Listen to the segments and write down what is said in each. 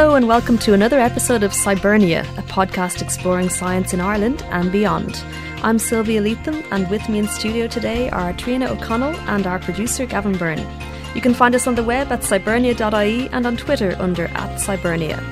Hello, and welcome to another episode of Scibernia, a podcast exploring science in Ireland and beyond. I'm Sylvia Leatham, and with me in studio today are Trina O'Connell and our producer Gavin Byrne. You can find us on the web at scibernia.ie and on Twitter under at Scibernia.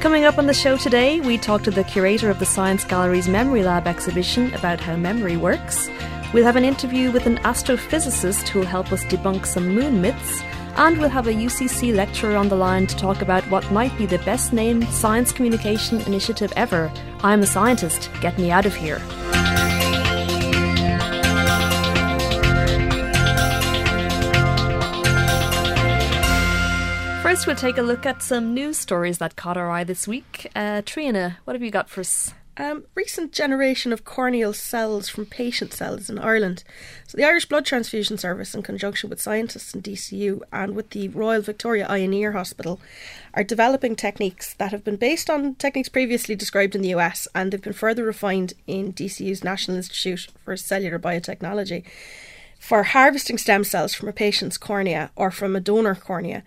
Coming up on the show today, we talk to the curator of the Science Gallery's Memory Lab exhibition about how memory works. We'll have an interview with an astrophysicist who will help us debunk some moon myths. And we'll have a UCC lecturer on the line to talk about what might be the best named science communication initiative ever. I'm a scientist, get me out of here. First, we'll take a look at some news stories that caught our eye this week. Uh, Trina, what have you got for us? Um, recent generation of corneal cells from patient cells in Ireland. So, the Irish Blood Transfusion Service, in conjunction with scientists in DCU and with the Royal Victoria Eye and Ear Hospital, are developing techniques that have been based on techniques previously described in the US and they've been further refined in DCU's National Institute for Cellular Biotechnology for harvesting stem cells from a patient's cornea or from a donor cornea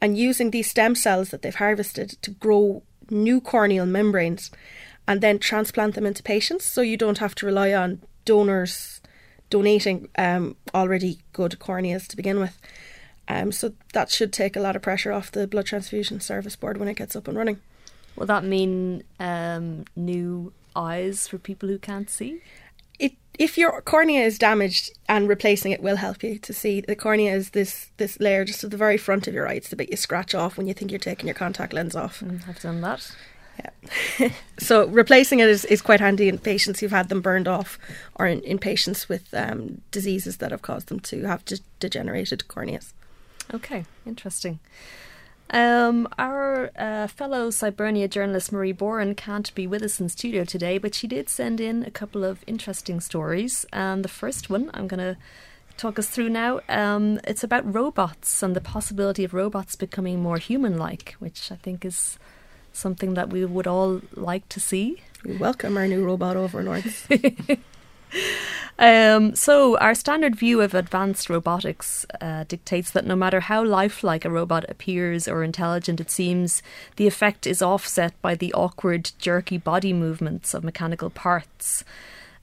and using these stem cells that they've harvested to grow new corneal membranes and then transplant them into patients so you don't have to rely on donors donating um, already good corneas to begin with. Um, so that should take a lot of pressure off the blood transfusion service board when it gets up and running. Will that mean um, new eyes for people who can't see? It, if your cornea is damaged and replacing it will help you to see. The cornea is this this layer just at the very front of your eye. It's the bit you scratch off when you think you're taking your contact lens off. Mm, I've done that. Yeah. so replacing it is, is quite handy in patients who've had them burned off or in, in patients with um, diseases that have caused them to have de- degenerated corneas. Okay, interesting. Um, our uh, fellow Scibernia journalist Marie Boran can't be with us in studio today, but she did send in a couple of interesting stories. And the first one I'm going to talk us through now. Um, it's about robots and the possibility of robots becoming more human like, which I think is something that we would all like to see. We welcome our new robot overlords. Um, so, our standard view of advanced robotics uh, dictates that no matter how lifelike a robot appears or intelligent it seems, the effect is offset by the awkward, jerky body movements of mechanical parts.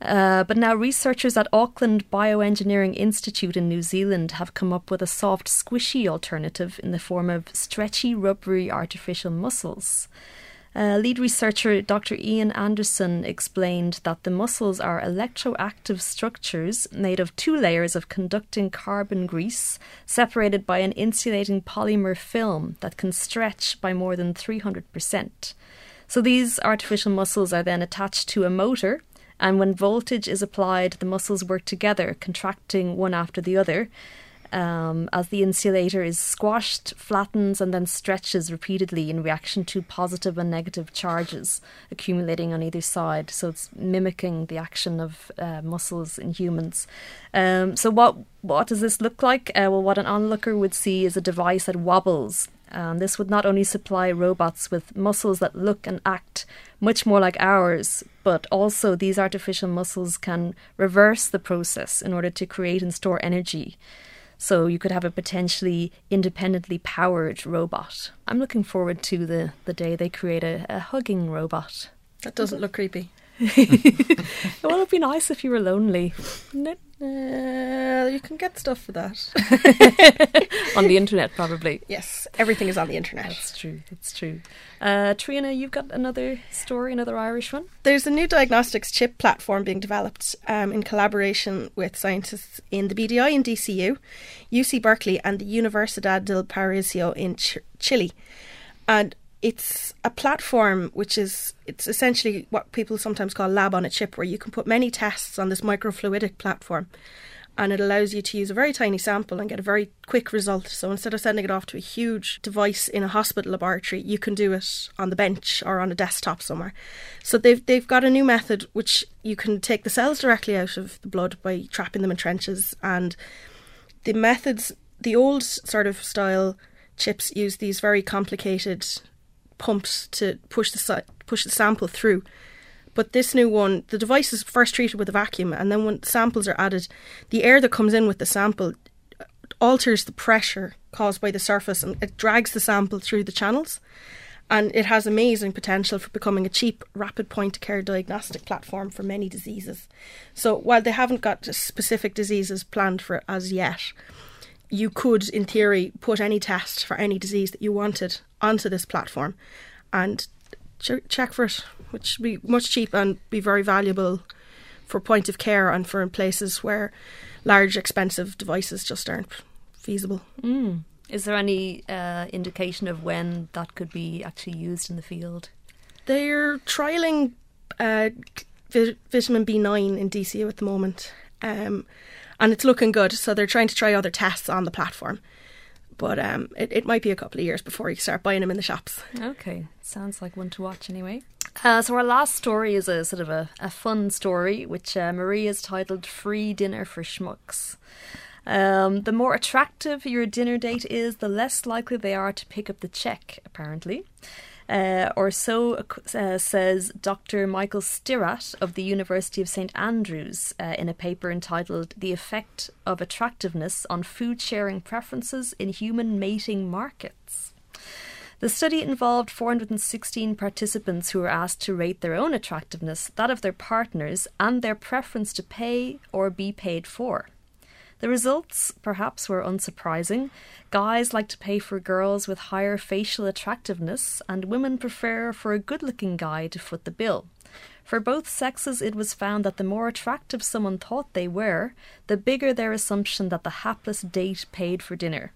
Uh, but now, researchers at Auckland Bioengineering Institute in New Zealand have come up with a soft, squishy alternative in the form of stretchy, rubbery artificial muscles. Uh, lead researcher Dr. Ian Anderson explained that the muscles are electroactive structures made of two layers of conducting carbon grease separated by an insulating polymer film that can stretch by more than 300%. So these artificial muscles are then attached to a motor, and when voltage is applied, the muscles work together, contracting one after the other um, as the insulator is squashed, flattens, and then stretches repeatedly in reaction to positive and negative charges accumulating on either side. So it's mimicking the action of uh, muscles in humans. Um, so what what does this look like? Uh, well, what an onlooker would see is a device that wobbles. This would not only supply robots with muscles that look and act much more like ours, but also these artificial muscles can reverse the process in order to create and store energy. So you could have a potentially independently powered robot. I'm looking forward to the, the day they create a, a hugging robot. That doesn't look creepy. well, it'd be nice if you were lonely. Uh, you can get stuff for that. on the internet, probably. Yes, everything is on the internet. That's true. That's true. Uh, Trina, you've got another story, another Irish one? There's a new diagnostics chip platform being developed um, in collaboration with scientists in the BDI in DCU, UC Berkeley, and the Universidad del Paraiso in Ch- Chile. And it's a platform which is it's essentially what people sometimes call lab on a chip where you can put many tests on this microfluidic platform and it allows you to use a very tiny sample and get a very quick result. So instead of sending it off to a huge device in a hospital laboratory you can do it on the bench or on a desktop somewhere. So they've they've got a new method which you can take the cells directly out of the blood by trapping them in trenches and the methods the old sort of style chips use these very complicated pumps to push the push the sample through. But this new one, the device is first treated with a vacuum, and then when samples are added, the air that comes in with the sample uh, alters the pressure caused by the surface, and it drags the sample through the channels. and it has amazing potential for becoming a cheap, rapid point of care diagnostic platform for many diseases. So while they haven't got specific diseases planned for as yet, you could, in theory, put any test for any disease that you wanted onto this platform and ch- check for it, which would be much cheaper and be very valuable for point of care and for in places where large, expensive devices just aren't feasible. Mm. Is there any uh, indication of when that could be actually used in the field? They're trialling uh, vitamin B9 in DCU at the moment, um, and it's looking good. So they're trying to try other tests on the platform. But um, it, it might be a couple of years before you start buying them in the shops. Okay, sounds like one to watch anyway. Uh, so our last story is a sort of a, a fun story, which uh, Marie has titled "Free Dinner for Schmucks." Um, the more attractive your dinner date is, the less likely they are to pick up the check, apparently. Uh, or so uh, says Dr. Michael Stirrat of the University of St Andrews uh, in a paper entitled The Effect of Attractiveness on Food Sharing Preferences in Human Mating Markets. The study involved 416 participants who were asked to rate their own attractiveness, that of their partners, and their preference to pay or be paid for. The results, perhaps, were unsurprising. Guys like to pay for girls with higher facial attractiveness, and women prefer for a good looking guy to foot the bill. For both sexes, it was found that the more attractive someone thought they were, the bigger their assumption that the hapless date paid for dinner.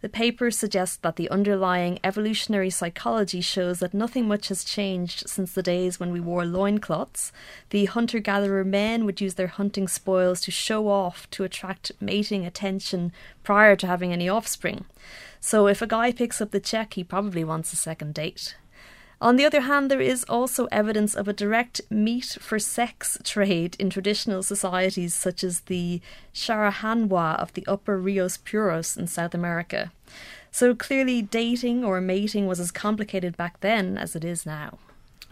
The paper suggests that the underlying evolutionary psychology shows that nothing much has changed since the days when we wore loincloths. The hunter gatherer men would use their hunting spoils to show off to attract mating attention prior to having any offspring. So if a guy picks up the check, he probably wants a second date. On the other hand, there is also evidence of a direct meat for sex trade in traditional societies such as the Sharanahua of the upper Rios Purus in South America. So clearly, dating or mating was as complicated back then as it is now.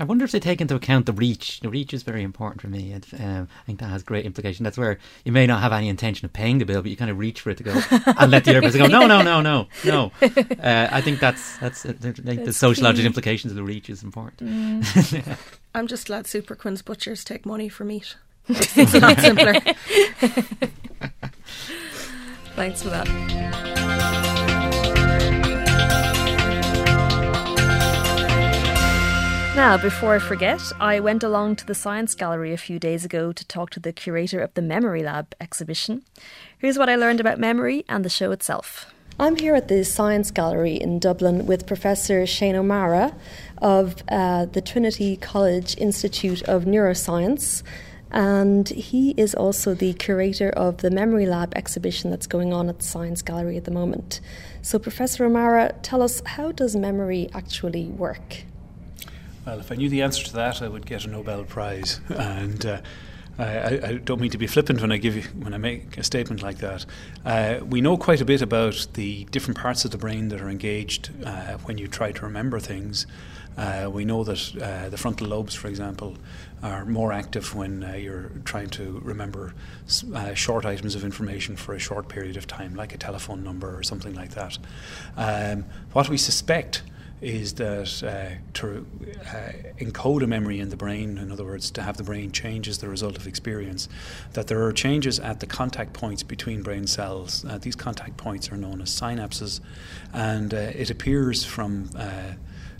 I wonder if they take into account the reach. The reach is very important for me. Um, I think that has great implication. That's where you may not have any intention of paying the bill, but you kind of reach for it to go and let the other person go. No, no, no, no, no. Uh, I think that's that's, uh, that's the sociological implications of the reach is important. Mm. I'm just glad Super Quinn's butchers take money for meat. it's a lot simpler. Thanks for that. Now, before I forget, I went along to the Science Gallery a few days ago to talk to the curator of the Memory Lab exhibition. Here's what I learned about memory and the show itself. I'm here at the Science Gallery in Dublin with Professor Shane O'Mara of uh, the Trinity College Institute of Neuroscience. And he is also the curator of the Memory Lab exhibition that's going on at the Science Gallery at the moment. So, Professor O'Mara, tell us how does memory actually work? Well, if I knew the answer to that, I would get a Nobel Prize. And uh, I, I, don't mean to be flippant when I give you when I make a statement like that. Uh, we know quite a bit about the different parts of the brain that are engaged uh, when you try to remember things. Uh, we know that uh, the frontal lobes, for example, are more active when uh, you're trying to remember short items of information for a short period of time, like a telephone number or something like that. Um, what we suspect is that uh, to uh, encode a memory in the brain, in other words, to have the brain change as the result of experience, that there are changes at the contact points between brain cells. Uh, these contact points are known as synapses, and uh, it appears from uh,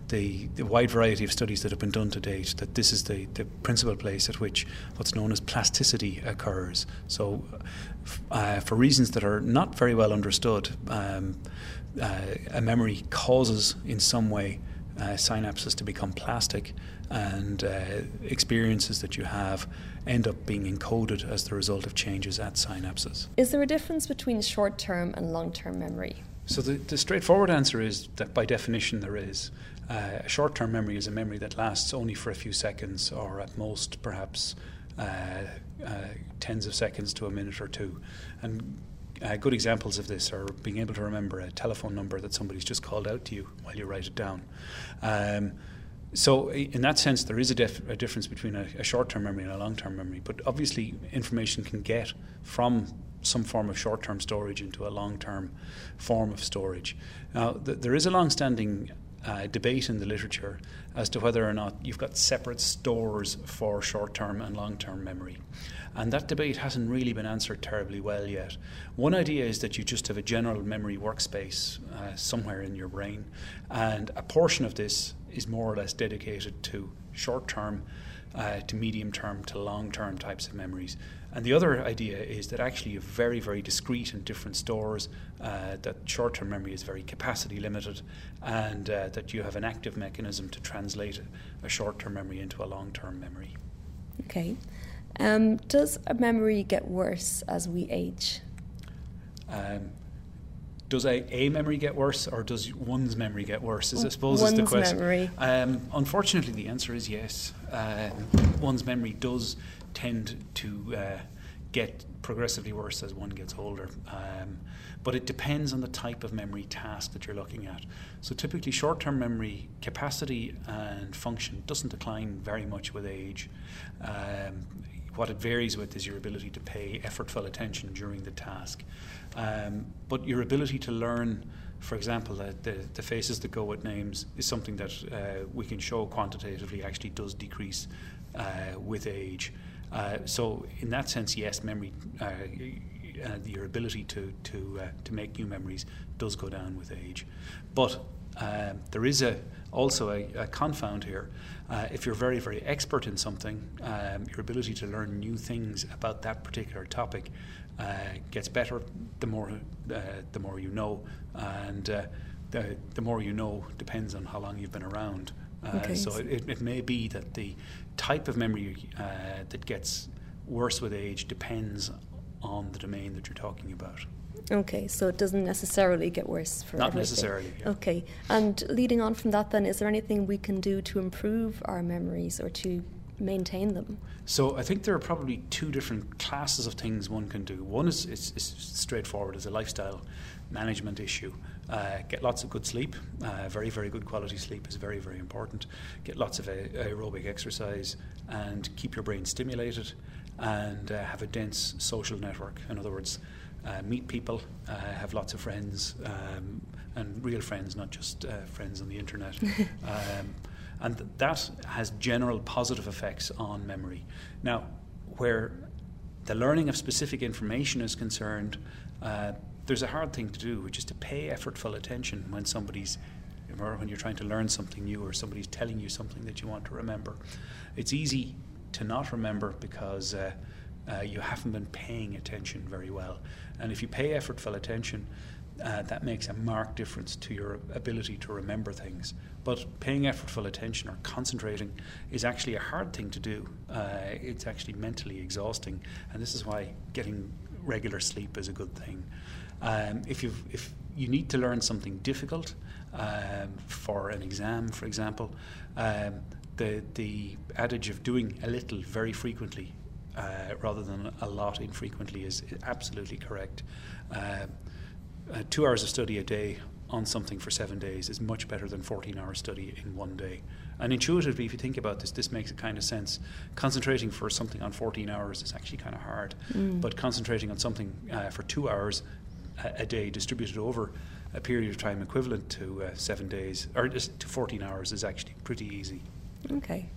the, the, wide variety of studies that have been done to date that this is the, the principal place at which what's known as plasticity occurs. So, uh, for reasons that are not very well understood, um, uh, a memory causes in some way uh, synapses to become plastic, and uh, experiences that you have end up being encoded as the result of changes at synapses. Is there a difference between short term and long term memory? So, the, the, straightforward answer is that by definition there is. Uh, a short term memory is a memory that lasts only for a few seconds, or at most perhaps uh, uh, tens of seconds to a minute or two. And uh, good examples of this are being able to remember a telephone number that somebody's just called out to you while you write it down. Um, so, in that sense, there is a, def- a difference between a, a short term memory and a long term memory. But obviously, information can get from some form of short term storage into a long term form of storage. Now, th- there is a long standing uh, debate in the literature as to whether or not you've got separate stores for short term and long term memory. And that debate hasn't really been answered terribly well yet. One idea is that you just have a general memory workspace uh, somewhere in your brain, and a portion of this is more or less dedicated to short term, uh, to medium term, to long term types of memories. And the other idea is that actually you have very, very discrete and different stores, uh, that short term memory is very capacity limited, and uh, that you have an active mechanism to translate a short term memory into a long term memory. Okay. Um, does a memory get worse as we age? Um, does a, a memory get worse or does one's memory get worse? Is I suppose one's is the question. memory. Um, unfortunately, the answer is yes. Uh, one's memory does tend to uh, get progressively worse as one gets older. Um, but it depends on the type of memory task that you're looking at. So typically, short-term memory capacity and function doesn't decline very much with age. Um, what it varies with is your ability to pay effortful attention during the task. Um, but your ability to learn, for example, the, the, the, faces that go with names is something that uh, we can show quantitatively actually does decrease uh, with age. Uh, so, in that sense, yes, memory, uh, your ability to to uh, to make new memories does go down with age. But um, there is a also a, a confound here. Uh, if you're very, very expert in something, um, your ability to learn new things about that particular topic uh, gets better the more uh, the more you know, and uh, the the more you know depends on how long you've been around. Uh, Okay. So it, it may be that the type of memory uh, that gets worse with age depends on the domain that you're talking about. Okay, so it doesn't necessarily get worse for Not everything. necessarily. Yeah. Okay, and leading on from that, then, is there anything we can do to improve our memories or to maintain them? So I think there are probably two different classes of things one can do. One is, straightforward, is a lifestyle management issue. Uh, get lots of good sleep. Uh, very, very good quality sleep is very, very important. Get lots of a- aerobic exercise and keep your brain stimulated and uh, have a dense social network. In other words, uh, meet people, uh, have lots of friends, um, and real friends, not just uh, friends on the internet. um, and th- that has general positive effects on memory. Now, where the learning of specific information is concerned, uh, there's a hard thing to do, which is to pay effortful attention when somebody's or when you're trying to learn something new or somebody's telling you something that you want to remember. It's easy to not remember because uh, uh, you haven't been paying attention very well. And if you pay effortful attention, uh, that makes a marked difference to your ability to remember things. But paying effortful attention or concentrating is actually a hard thing to do. Uh, it's actually mentally exhausting, and this is why getting regular sleep is a good thing. Um, if you if you need to learn something difficult um, for an exam, for example, um, the the adage of doing a little very frequently uh, rather than a lot infrequently is absolutely correct. Um, uh, two hours of study a day on something for seven days is much better than 14 hours study in one day. And intuitively, if you think about this, this makes a kind of sense. Concentrating for something on 14 hours is actually kind of hard, but concentrating on something uh, for two hours a, a day distributed over a period of time equivalent to uh, seven days or just to 14 hours is actually pretty easy. Okay.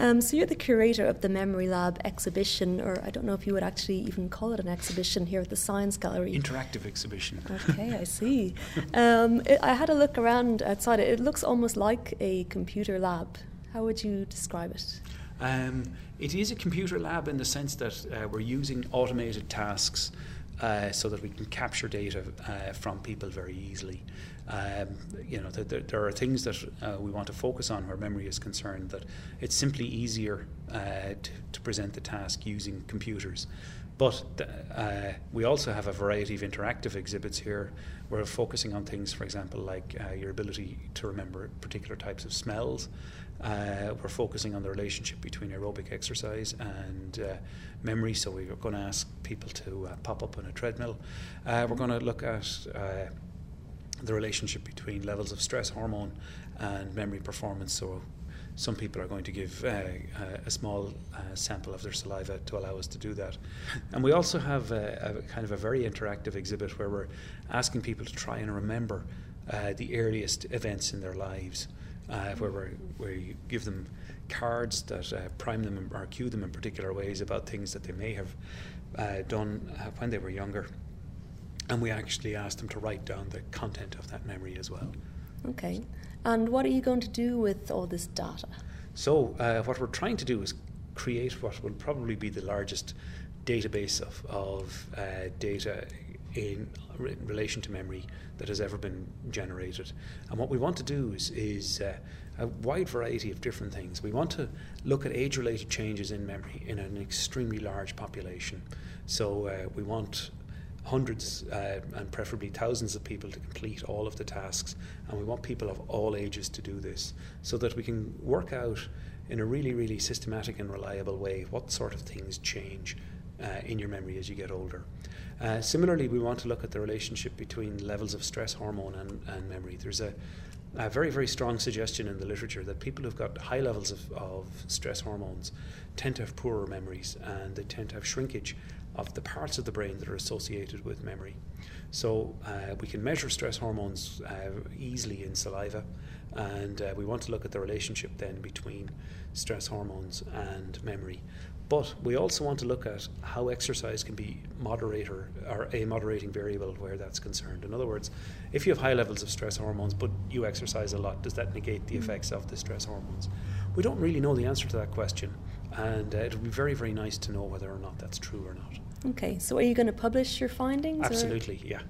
Um, so you're the curator of the Memory Lab exhibition, or I don't know if you would actually even call it an exhibition here at the Science Gallery. Interactive exhibition. Okay, I see. Um, it, I had a look around outside. It looks almost like a computer lab. How would you describe it? Um, it is a computer lab in the sense that uh, we're using automated tasks uh, so that we can capture data uh, from people very easily. Um, you know, th- th- there are things that uh, we want to focus on where memory is concerned. That it's simply easier uh, to, to present the task using computers. But uh, we also have a variety of interactive exhibits here. We're focusing on things, for example, like uh, your ability to remember particular types of smells. Uh, we're focusing on the relationship between aerobic exercise and uh, memory. So we're going to ask people to uh, pop up on a treadmill. Uh, we're going to look at the relationship between levels of stress hormone and memory performance. So some people are going to give uh, uh, a small uh, sample of their saliva to allow us to do that. And we also have a, a kind of a very interactive exhibit where we're asking people to try and remember uh, the earliest events in their lives, uh, where, we you give them cards that uh, prime them or cue them in particular ways about things that they may have done when they were younger. And we actually ask them to write down the content of that memory as well. Okay. And what are you going to do with all this data? So, uh, what we're trying to do is create what will probably be the largest database of, of uh, data in, in, relation to memory that has ever been generated. And what we want to do is, is uh, a wide variety of different things. We want to look at age related changes in memory in an extremely large population. So, uh, we want hundreds uh, and preferably thousands of people to complete all of the tasks. And we want people of all ages to do this so that we can work out in a really, really systematic and reliable way what sort of things change uh, in your memory as you get older. Uh, similarly, we want to look at the relationship between levels of stress hormone and, and memory. There's a, a, very, very strong suggestion in the literature that people who've got high levels of, of stress hormones tend to have poorer memories and they tend to have shrinkage of the parts of the brain that are associated with memory. So uh, we can measure stress hormones uh, easily in saliva, and uh, we want to look at the relationship then between stress hormones and memory. But we also want to look at how exercise can be moderator or a moderating variable where that's concerned. In other words, if you have high levels of stress hormones but you exercise a lot, does that negate the effects of the stress hormones? We don't really know the answer to that question, and uh, it would be very, very nice to know whether or not that's true or not. Okay, so are you going to publish your findings? Absolutely, or? yeah.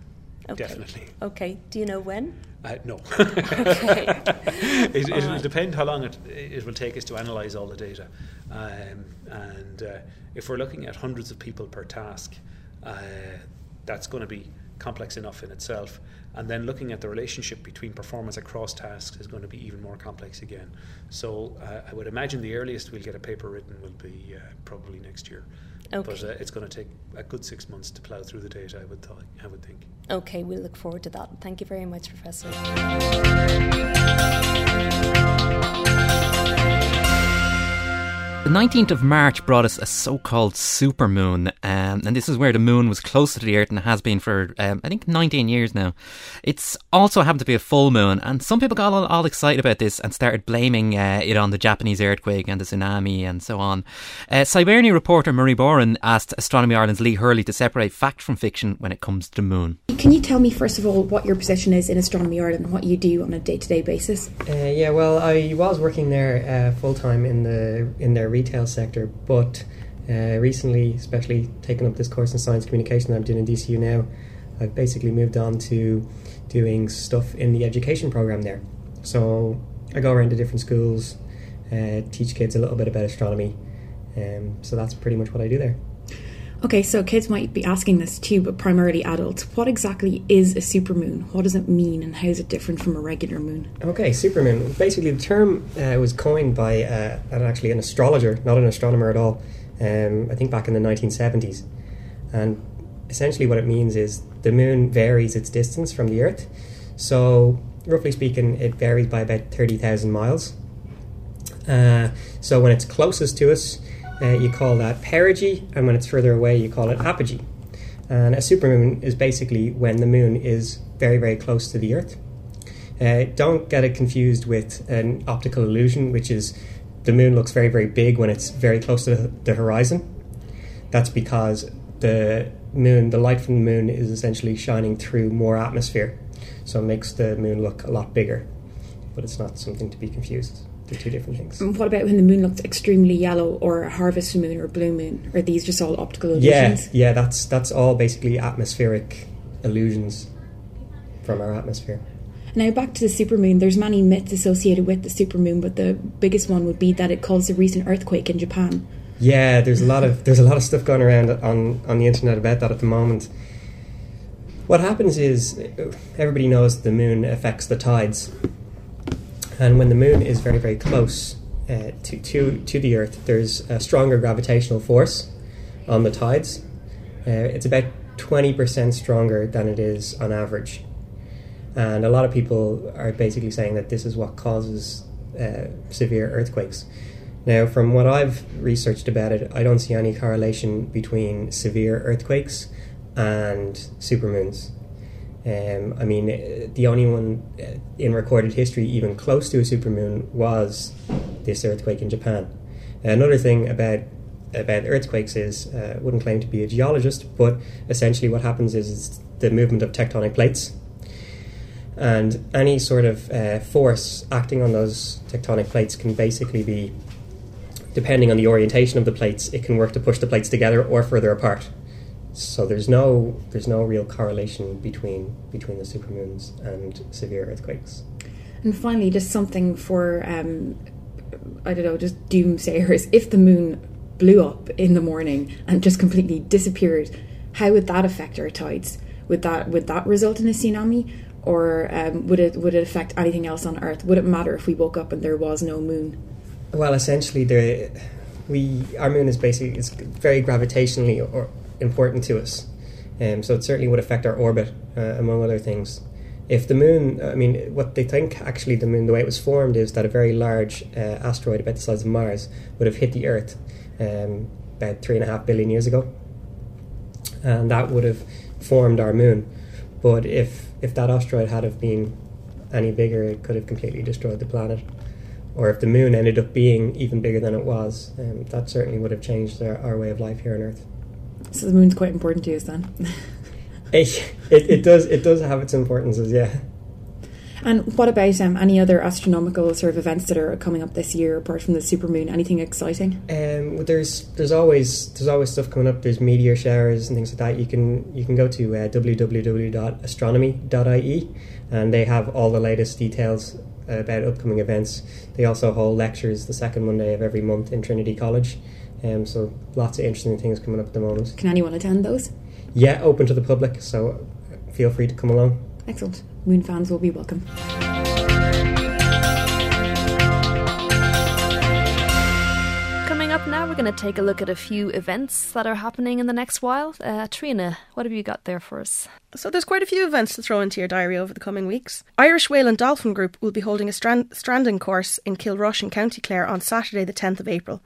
Okay. Definitely. Okay. Do you know when? Uh, no. okay. it, will depend how long it, it will take us to analyse all the data. Um, and uh, if we're looking at hundreds of people per task, uh, that's going to be complex enough in itself. And then looking at the relationship between performance across tasks is going to be even more complex again. So uh, I would imagine the earliest we'll get a paper written will be uh, probably next year. Okay. But uh, it's going to take a good six months to plough through the data, I would, th- I would think. Okay, we'll look forward to that. Thank you very much, Professor. The 19th of March brought us a so called supermoon, um, and this is where the moon was closer to the Earth and has been for, um, I think, 19 years now. It's also happened to be a full moon, and some people got all, all excited about this and started blaming uh, it on the Japanese earthquake and the tsunami and so on. Uh, Scibernia reporter Marie Boran asked Astronomy Ireland's Lee Hurley to separate fact from fiction when it comes to the moon. Can you tell me, first of all, what your position is in Astronomy Ireland and what you do on a day to day basis? Uh, yeah, well, I was working there uh, full time in the in their retail sector, but uh, recently, especially taking up this course in science communication that I'm doing in DCU now, I've basically moved on to doing stuff in the education program there. So I go around to different schools, uh, teach kids a little bit about astronomy. Um, so that's pretty much what I do there. Okay, so kids might be asking this too, but primarily adults. What exactly is a supermoon? What does it mean, and how is it different from a regular moon? Okay, supermoon. Basically, the term uh, was coined by uh, actually an astrologer, not an astronomer at all. Um, I think back in the 1970s, and essentially what it means is the moon varies its distance from the Earth. So, roughly speaking, it varies by about 30,000 miles. Uh, so, when it's closest to us, uh, you call that perigee, and when it's further away, you call it apogee. And a supermoon is basically when the moon is very, very close to the Earth. Uh, don't get it confused with an optical illusion, which is the moon looks very, very big when it's very close to the horizon. That's because the moon, the light from the moon, is essentially shining through more atmosphere, so it makes the moon look a lot bigger. But it's not something to be confused. They're two different things. And what about when the moon looks extremely yellow, or a harvest moon, or a blue moon? Are these just all optical illusions? Yeah, yeah, that's that's all basically atmospheric illusions from our atmosphere. Now back to the supermoon. There's many myths associated with the supermoon, but the biggest one would be that it caused a recent earthquake in Japan. Yeah, there's a lot of there's a lot of stuff going around on on the internet about that at the moment. What happens is everybody knows the moon affects the tides, and when the moon is very very close uh, to to to the Earth, there's a stronger gravitational force on the tides. Uh, it's about twenty percent stronger than it is on average, and a lot of people are basically saying that this is what causes uh, severe earthquakes. Now, from what I've researched about it, I don't see any correlation between severe earthquakes and supermoons. Um, I mean, uh, the only one uh, in recorded history even close to a supermoon was this earthquake in Japan. Another thing about about earthquakes is uh, I wouldn't claim to be a geologist, but essentially what happens is the movement of tectonic plates. And any sort of uh, force acting on those tectonic plates can basically be, depending on the orientation of the plates, it can work to push the plates together or further apart. So there's no there's no real correlation between between the supermoons and severe earthquakes. And finally, just something for um, I don't know, just doomsayers. If the moon blew up in the morning and just completely disappeared, how would that affect our tides? Would that would that result in a tsunami, or um, would it would it affect anything else on Earth? Would it matter if we woke up and there was no moon? Well, essentially, the we our moon is basically it's very gravitationally or important to us. Um, so it certainly would affect our orbit, uh, among other things. If the moon, I mean, what they think actually the moon, the way it was formed is that a very large uh, asteroid about the size of Mars would have hit the Earth um, about three and a half billion years ago, and that would have formed our moon. But if if that asteroid had have been any bigger, it could have completely destroyed the planet. Or if the moon ended up being even bigger than it was, um, that certainly would have changed our, our way of life here on Earth. So the moon's quite important to us then. it, it, it does it does have its importances, yeah. And what about um, any other astronomical sort of events that are coming up this year apart from the supermoon? Anything exciting? Um, there's there's always there's always stuff coming up. There's meteor showers and things like that. You can you can go to uh, www.astronomy.ie and they have all the latest details about upcoming events. They also hold lectures the second Monday of every month in Trinity College. Um, so lots of interesting things coming up at the moment. Can anyone attend those? Yeah, open to the public. So feel free to come along. Excellent. Moon fans will be welcome. Coming up now, we're going to take a look at a few events that are happening in the next while. Uh, Trina, what have you got there for us? So there's quite a few events to throw into your diary over the coming weeks. Irish Whale and Dolphin Group will be holding a strand- stranding course in Kilrush in County Clare on Saturday the 10th of April.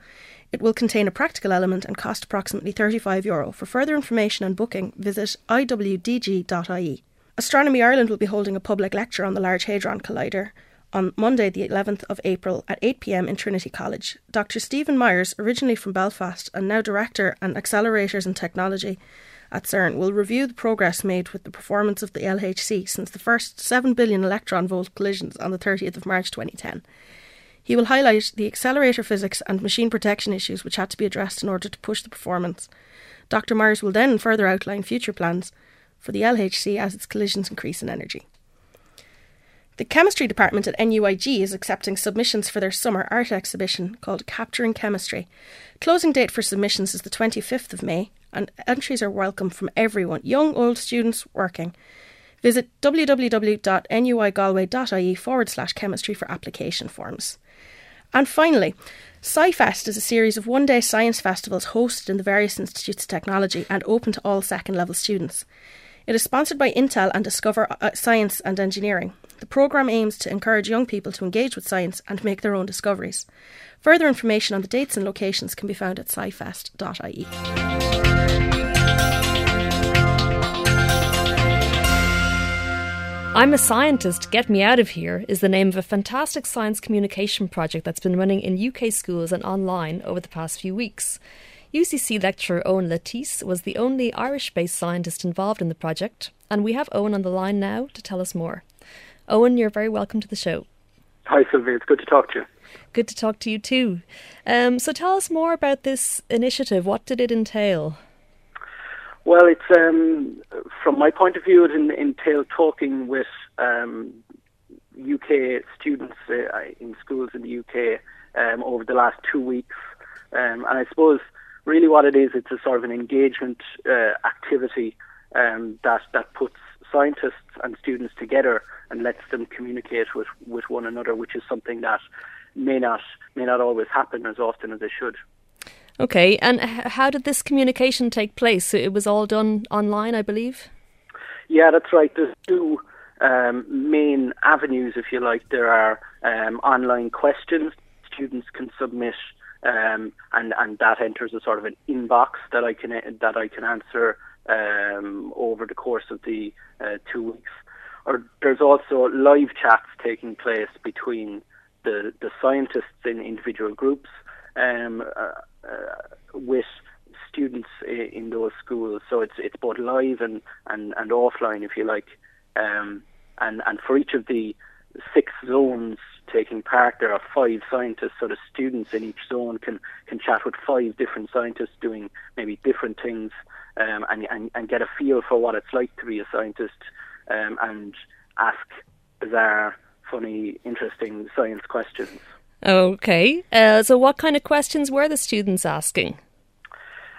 It will contain a practical element and cost approximately 35 euro. For further information and booking, visit iwdg.ie. Astronomy Ireland will be holding a public lecture on the Large Hadron Collider on Monday, the 11th of April at 8 pm in Trinity College. Dr. Stephen Myers, originally from Belfast and now Director and Accelerators and Technology at CERN, will review the progress made with the performance of the LHC since the first 7 billion electron volt collisions on the 30th of March 2010. He will highlight the accelerator physics and machine protection issues which had to be addressed in order to push the performance. Dr. Myers will then further outline future plans for the LHC as its collisions increase in energy. The chemistry department at NUIG is accepting submissions for their summer art exhibition called Capturing Chemistry. Closing date for submissions is the 25th of May, and entries are welcome from everyone, young, old, students, working. Visit www.nuigalway.ie forward slash chemistry for application forms. And finally, SciFest is a series of one day science festivals hosted in the various institutes of technology and open to all second level students. It is sponsored by Intel and Discover uh, Science and Engineering. The programme aims to encourage young people to engage with science and make their own discoveries. Further information on the dates and locations can be found at scifest.ie. I'm a Scientist, Get Me Out of Here is the name of a fantastic science communication project that's been running in UK schools and online over the past few weeks. UCC lecturer Eoin Lettice was the only Irish based scientist involved in the project, and we have Eoin on the line now to tell us more. Eoin, you're very welcome to the show. Hi, Sylvia. It's good to talk to you. Good to talk to you too. Um, so tell us more about this initiative. What did it entail? Well, it's um, from my point of view, it entailed talking with um, UK students uh, in schools in the UK um, over the last two weeks, um, and I suppose really what it is, it's a sort of an engagement uh, activity um, that that puts scientists and students together and lets them communicate with, with one another, which is something that may not may not always happen as often as it should. Okay, and how did this communication take place? It was all done online, I believe. Yeah, that's right. There's two um, main avenues, if you like. There are um, online questions students can submit, um, and and that enters a sort of an inbox that I can that I can answer um, over the course of the uh, two weeks. Or there's also live chats taking place between the the scientists in individual groups um, uh, with students in those schools. So it's it's both live and, and, and offline, if you like. Um, and and for each of the six zones taking part, there are five scientists. So the students in each zone can can chat with five different scientists doing maybe different things, um, and, and and get a feel for what it's like to be a scientist, um, and ask bizarre, funny, interesting science questions. Okay. Uh, so, what kind of questions were the students asking?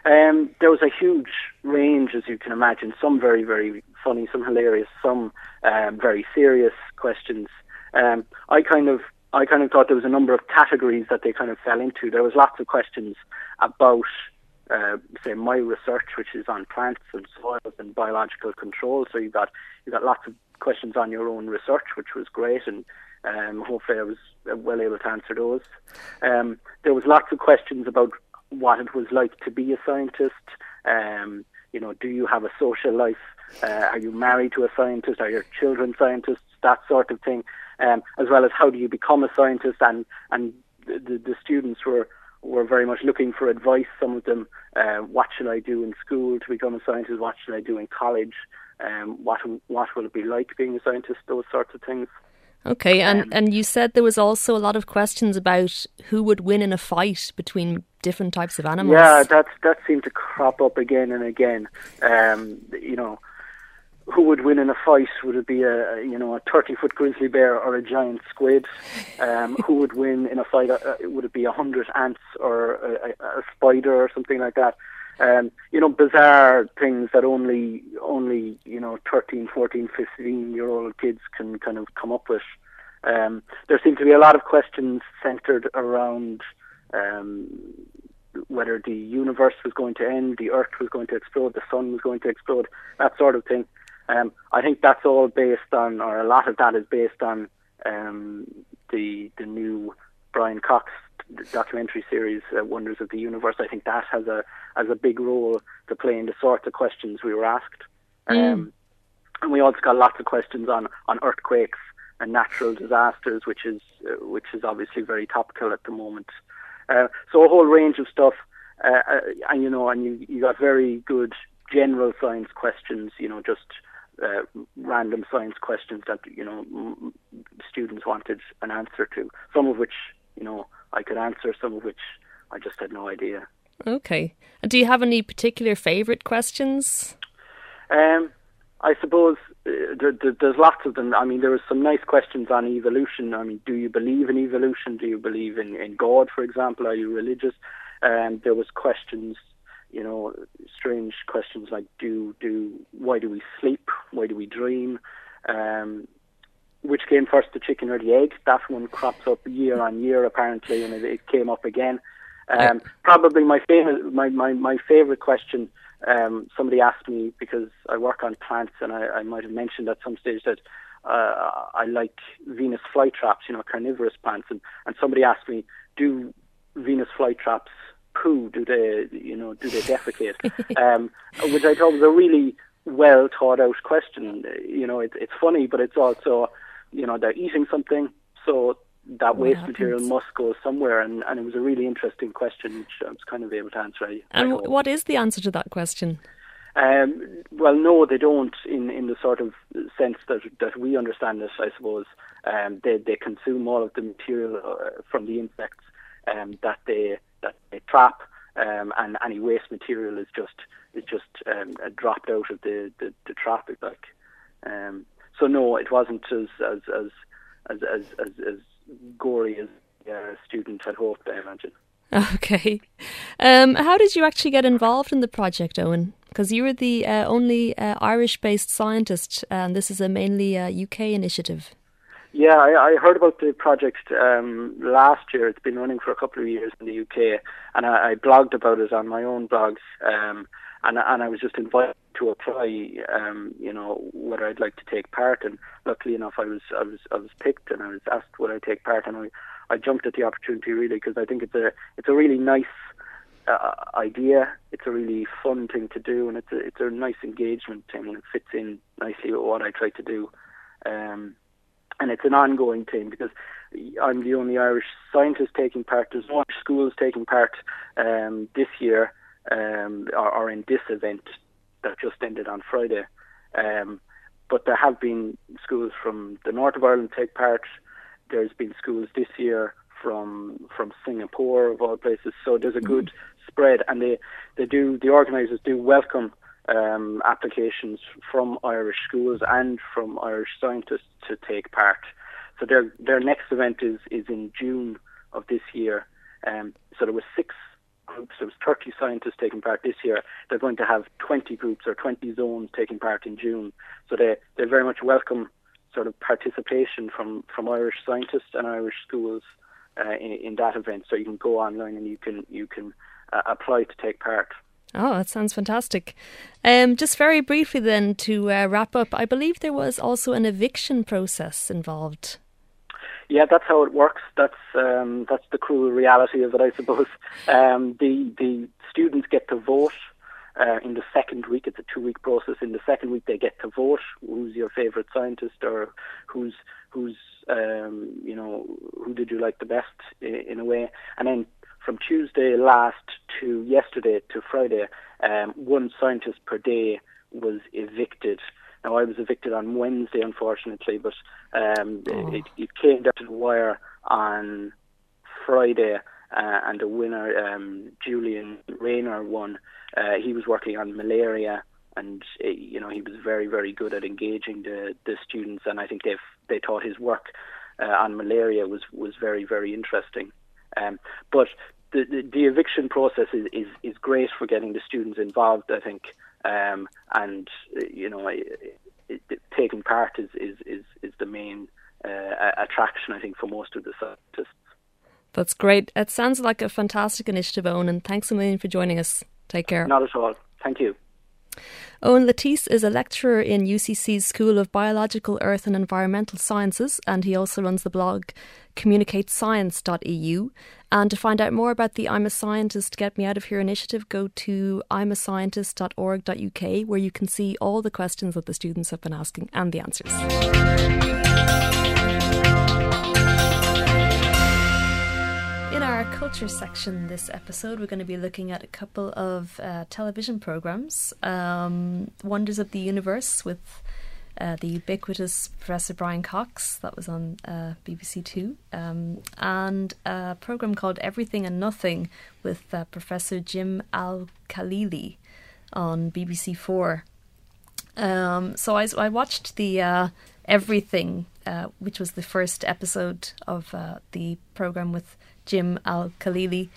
Um, there was a huge range, as you can imagine. Some very, very funny, some hilarious, some um, very serious questions. Um, I kind of, I kind of thought there was a number of categories that they kind of fell into. There was lots of questions about, uh, say, my research, which is on plants and soils and biological control. So you got you got lots of questions on your own research, which was great, and um, hopefully I was well able to answer those. Um, there was lots of questions about what it was like to be a scientist. Um, you know, do you have a social life? Uh, are you married to a scientist? Are your children scientists? That sort of thing, um, as well as how do you become a scientist? And and the, the students were were very much looking for advice. Some of them, uh, what should I do in school to become a scientist? What should I do in college? Um, what what will it be like being a scientist? Those sorts of things. Okay, and, um, and you said there was also a lot of questions about who would win in a fight between different types of animals. Yeah, that that seemed to crop up again and again. Um, you know, who would win in a fight? Would it be a you know a thirty foot grizzly bear or a giant squid? Um, who would win in a fight? Uh, would it be a hundred ants or a, a, spider or something like that? Um, you know, bizarre things that only only you know 13, 14, 15 year old kids can kind of come up with. Um, there seem to be a lot of questions centered around um, whether the universe was going to end, the Earth was going to explode, the sun was going to explode, that sort of thing. Um, I think that's all based on, or a lot of that is based on um, the the new Brian Cox documentary series, uh, Wonders of the Universe. I think that has a has a big role to play in the sorts of questions we were asked. Mm. Um, and we also got lots of questions on on earthquakes and natural disasters, which is uh, which is obviously very topical at the moment. Uh, so a whole range of stuff, uh, uh, and you know, and you you got very good general science questions. You know, just uh, random science questions that you know m- students wanted an answer to. Some of which you know I could answer, some of which I just had no idea. Okay. Do you have any particular favourite questions? Um, I suppose uh, there, there, there's lots of them. I mean, there were some nice questions on evolution. I mean, do you believe in evolution? Do you believe in, in God, for example? Are you religious? And um, there was questions, you know, strange questions like, do do why do we sleep? Why do we dream? Um, which came first, the chicken or the egg? That one crops up year on year apparently, and it, it came up again. Um, probably my favorite, my, my, my favorite question. Um, somebody asked me because I work on plants, and I, I might have mentioned at some stage that uh, I like Venus flytraps, you know, carnivorous plants, and, and somebody asked me, do Venus flytraps poo? Do they, you know, do they defecate? um, which I thought was a really well thought out question. You know, it, it's funny, but it's also you know, they're eating something, so that waste material must go somewhere. And, and it was a really interesting question, which I was kind of able to answer. I, and I what is the answer to that question? Um, well, no, they don't. In in the sort of sense that that we understand it, I suppose. Um, they they consume all of the material uh, from the insects um, that they that they trap, um, and any waste material is just is just um, dropped out of the the, the trap, like. So no, it wasn't as as as as as, as, as gory as uh, student had hoped. I imagine. Okay. Um, how did you actually get involved in the project, Eoin? Because you were the uh, only uh, Irish based scientist, and this is a mainly UK uh, initiative. Yeah, I, I, heard about the project um, last year. It's been running for a couple of years in the UK, and I, I blogged about it on my own blog, Um, and and I was just invited to apply, um, you know, whether I'd like to take part. And luckily enough, I was I was I was picked, and I was asked would I take part, and I I jumped at the opportunity really because I think it's a it's a really nice uh, idea. It's a really fun thing to do, and it's a it's a nice engagement thing, and it fits in nicely with what I try to do. Um, and it's an ongoing thing because I'm the only Irish scientist taking part. There's no schools taking part um, this year um, or, or, in this event that just ended on Friday. Um, but there have been schools from the north of Ireland take part. There's been schools this year from from Singapore of all places. So there's a mm-hmm. good spread, and they they do the organisers do welcome um, applications from Irish schools and from Irish scientists to take part. So their their next event is is in June of this year. Um, so there was six groups. There was 30 scientists taking part this year. They're going to have 20 groups or 20 zones taking part in June. So they they very much welcome sort of participation from from Irish scientists and Irish schools uh, in, in, that event. So you can go online and you can you can uh, apply to take part. Oh, that sounds fantastic. Um, just very briefly, then, to uh, wrap up, I believe there was also an eviction process involved. Yeah, that's how it works. That's um, that's the cruel reality of it, I suppose. Um, the the students get to vote uh, in the second week. It's a two week process. In the second week, they get to vote who's your favourite scientist or who's who's um, you know who did you like the best in, in a way. And then from Tuesday last to yesterday to Friday, um, one scientist per day was evicted. Now I was evicted on Wednesday, unfortunately, but um, oh. it, it, came down to the wire on Friday, uh, and the winner, um, Julian Rayner, won. Uh, he was working on malaria, and uh, you know he was very, very good at engaging the the students, and I think they they thought his work uh, on malaria was was very, very interesting. Um, but the, the, the eviction process is, is is great for getting the students involved. I think um, and you know, it, it, taking part is, is, is, is the main uh, attraction, I think, for most of the scientists. That's great. It sounds like a fantastic initiative, Eoin, and thanks a million for joining us. Take care. Not at all. Thank you. Eoin Lettice is a lecturer in UCC's School of Biological, Earth and Environmental Sciences, and he also runs the blog communicatescience.eu. And to find out more about the I'm a Scientist Get Me Out of Here initiative, go to imascientist.org.uk, where you can see all the questions that the students have been asking and the answers. Culture section this episode, we're going to be looking at a couple of uh, television programs um, Wonders of the Universe with uh, the ubiquitous Professor Brian Cox, that was on uh, BBC Two, um, and a program called Everything and Nothing with uh, Professor Jim Al Khalili on BBC Four. Um, so I, I, watched the uh, Everything, uh, which was the first episode of the program with Jim Al Khalili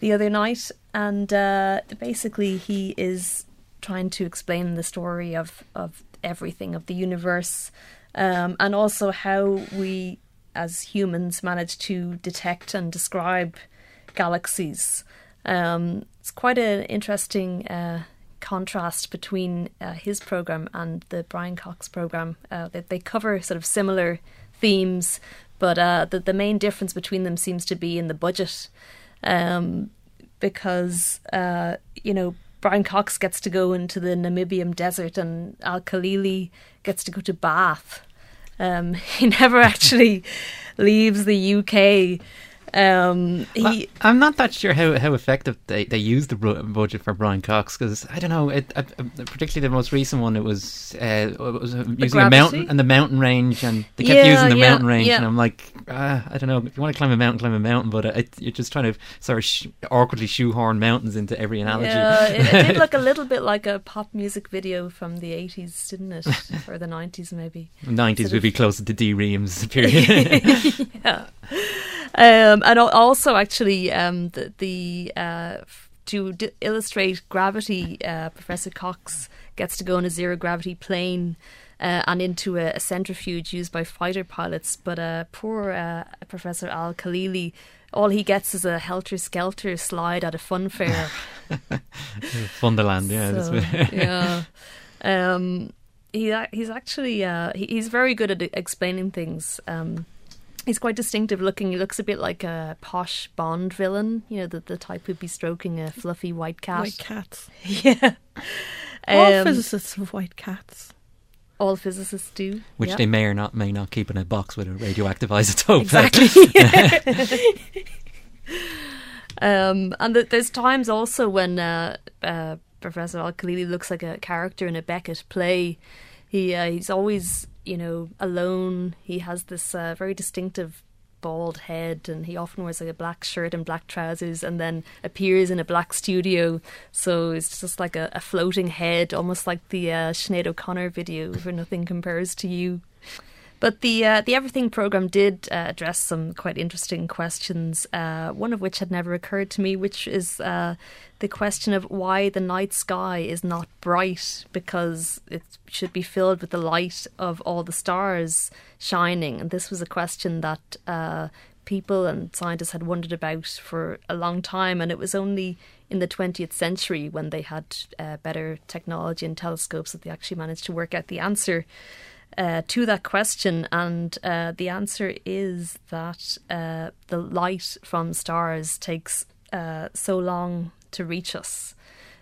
the other night, and uh, basically he is trying to explain the story of of everything of the universe, um, and also how we as humans manage to detect and describe galaxies. Um, it's quite an interesting uh, contrast between uh, his program and the Brian Cox program. Uh, they, they cover sort of similar themes, but uh, the the main difference between them seems to be in the budget, um, because uh, you know Brian Cox gets to go into the Namibian desert and Al Khalili gets to go to Bath. Um, he never actually leaves the UK. Um, he, I'm not that sure how, how effective they, they used the budget for Brian Cox because I don't know. It, particularly the most recent one, it was uh, it was using a mountain and the mountain range, and they kept yeah, using the yeah, mountain range, yeah. and I'm like, uh, I don't know. If you want to climb a mountain, climb a mountain, but it, you're just trying to sort of sh- awkwardly shoehorn mountains into every analogy. Yeah, it, did look a little bit like a pop music video from the 80s, didn't it, or the 90s maybe? 90s sort would be closer to D:Ream's period. yeah. Um, and also, actually, um, the, the uh, to d- illustrate gravity, uh, Professor Cox gets to go in a zero gravity plane. Uh, and into a, a, centrifuge used by fighter pilots. But uh, poor uh, Professor Al Khalili, all he gets is a helter skelter slide at a fun fair. Funderland, yeah. So, yeah. Um, he he's actually uh, he, he's very good at explaining things. Um, He's quite distinctive looking. He looks a bit like a posh Bond villain, you know, the, the type who'd be stroking a fluffy white cat. White cats. Yeah. All Um, physicists have white cats. all physicists do. Which yeah. they may or not may not keep in a box with a radioactive isotope. Exactly. um, and th- there's times also when uh, uh, Professor Al Khalili looks like a character in a Beckett play. He uh, he's always you know alone. He has this uh, very distinctive bald head, and he often wears like a black shirt and black trousers, and then appears in a black studio. So it's just like a, a floating head, almost like the uh, Sinead O'Connor video for "Nothing Compares to You." But the uh, the Everything program did uh, address some quite interesting questions. Uh, one of which had never occurred to me, which is uh, the question of why the night sky is not bright because it should be filled with the light of all the stars shining. And this was a question that uh, people and scientists had wondered about for a long time, and it was only in the 20th century when they had uh, better technology and telescopes that they actually managed to work out the answer uh, to that question, and uh, the answer is that uh, the light from stars takes uh, so long to reach us.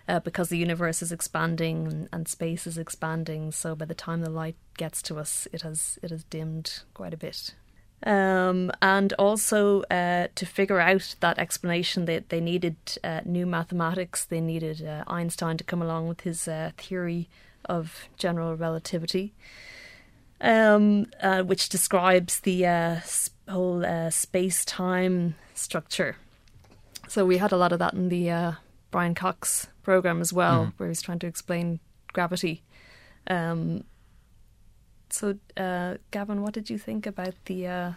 Uh, because the universe is expanding and, space is expanding, so by the time the light gets to us, it has it has dimmed quite a bit. Um, and also uh, to figure out that explanation, they they needed uh, new mathematics. They needed uh, Einstein to come along with his uh, theory of general relativity um, uh, which describes the uh, whole uh, space time structure. So we had a lot of that in the uh, Brian Cox program as well, where he's trying to explain gravity. Um, so, uh, Gavin, what did you think about the uh,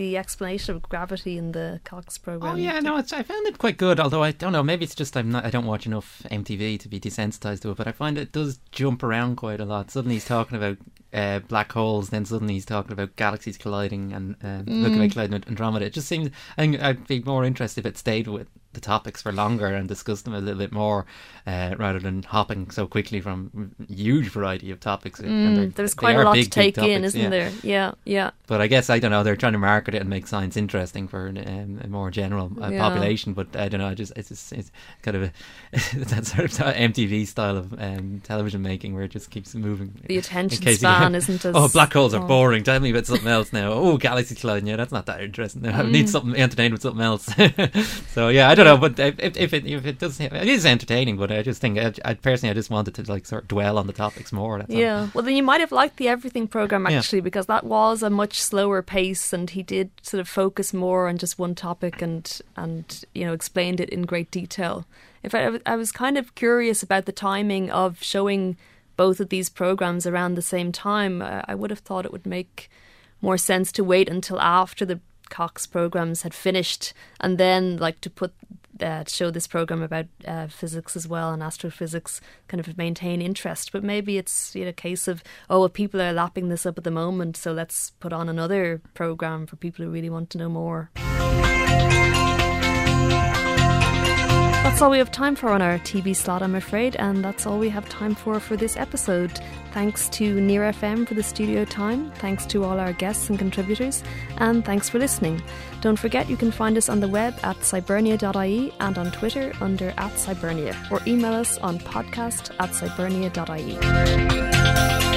the explanation of gravity in the Cox program? Oh yeah, no, it's, I found it quite good. Although I don't know, maybe it's just I'm not, I don't watch enough MTV to be desensitized to it. But I find it does jump around quite a lot. Suddenly he's talking about uh, black holes, then suddenly he's talking about galaxies colliding and uh, looking at colliding with Andromeda. It just seems I think I'd be more interested if it stayed with the topics for longer and discuss them a little bit more, uh, rather than hopping so quickly from huge variety of topics. And Mm, there's quite a lot big, to take in, isn't yeah. there? Yeah, yeah. But I guess I don't know. They're trying to market it and make science interesting for um, a more general uh, Yeah. population. But I don't know. I just it's just, it's kind of a that sort of MTV style of um, television making where it just keeps moving. The attention span isn't as oh, black holes are long. boring. Tell me about something else now. Oh, galaxy colliding. Yeah, that's not that interesting. I need Mm. something entertained with something else. so yeah, I don't know. But if, if it if it does, it is entertaining. But I just think I, I personally I just wanted to like sort of dwell on the topics more. That's all. Yeah, well, then you might have liked the Everything program Yeah. actually, because that was a much slower pace, and he did sort of focus more on just one topic and and you know explained it in great detail. In fact, I was- I was kind of curious about the timing of showing both of these programs around the same time. I would have thought it would make more sense to wait until after the Cox programs had finished, and then like to put uh, show this program about uh, physics as well and astrophysics, kind of maintain interest. But maybe it's you know, a case of oh, well, people are lapping this up at the moment, so let's put on another program for people who really want to know more. That's all we have time for on our TV slot, I'm afraid, and that's all we have time for for this episode. Thanks to Near FM for the studio time, thanks to all our guests and contributors, and thanks for listening. Don't forget you can find us on the web at scibernia.ie and on Twitter under at scibernia, or email us on podcast at scibernia.ie.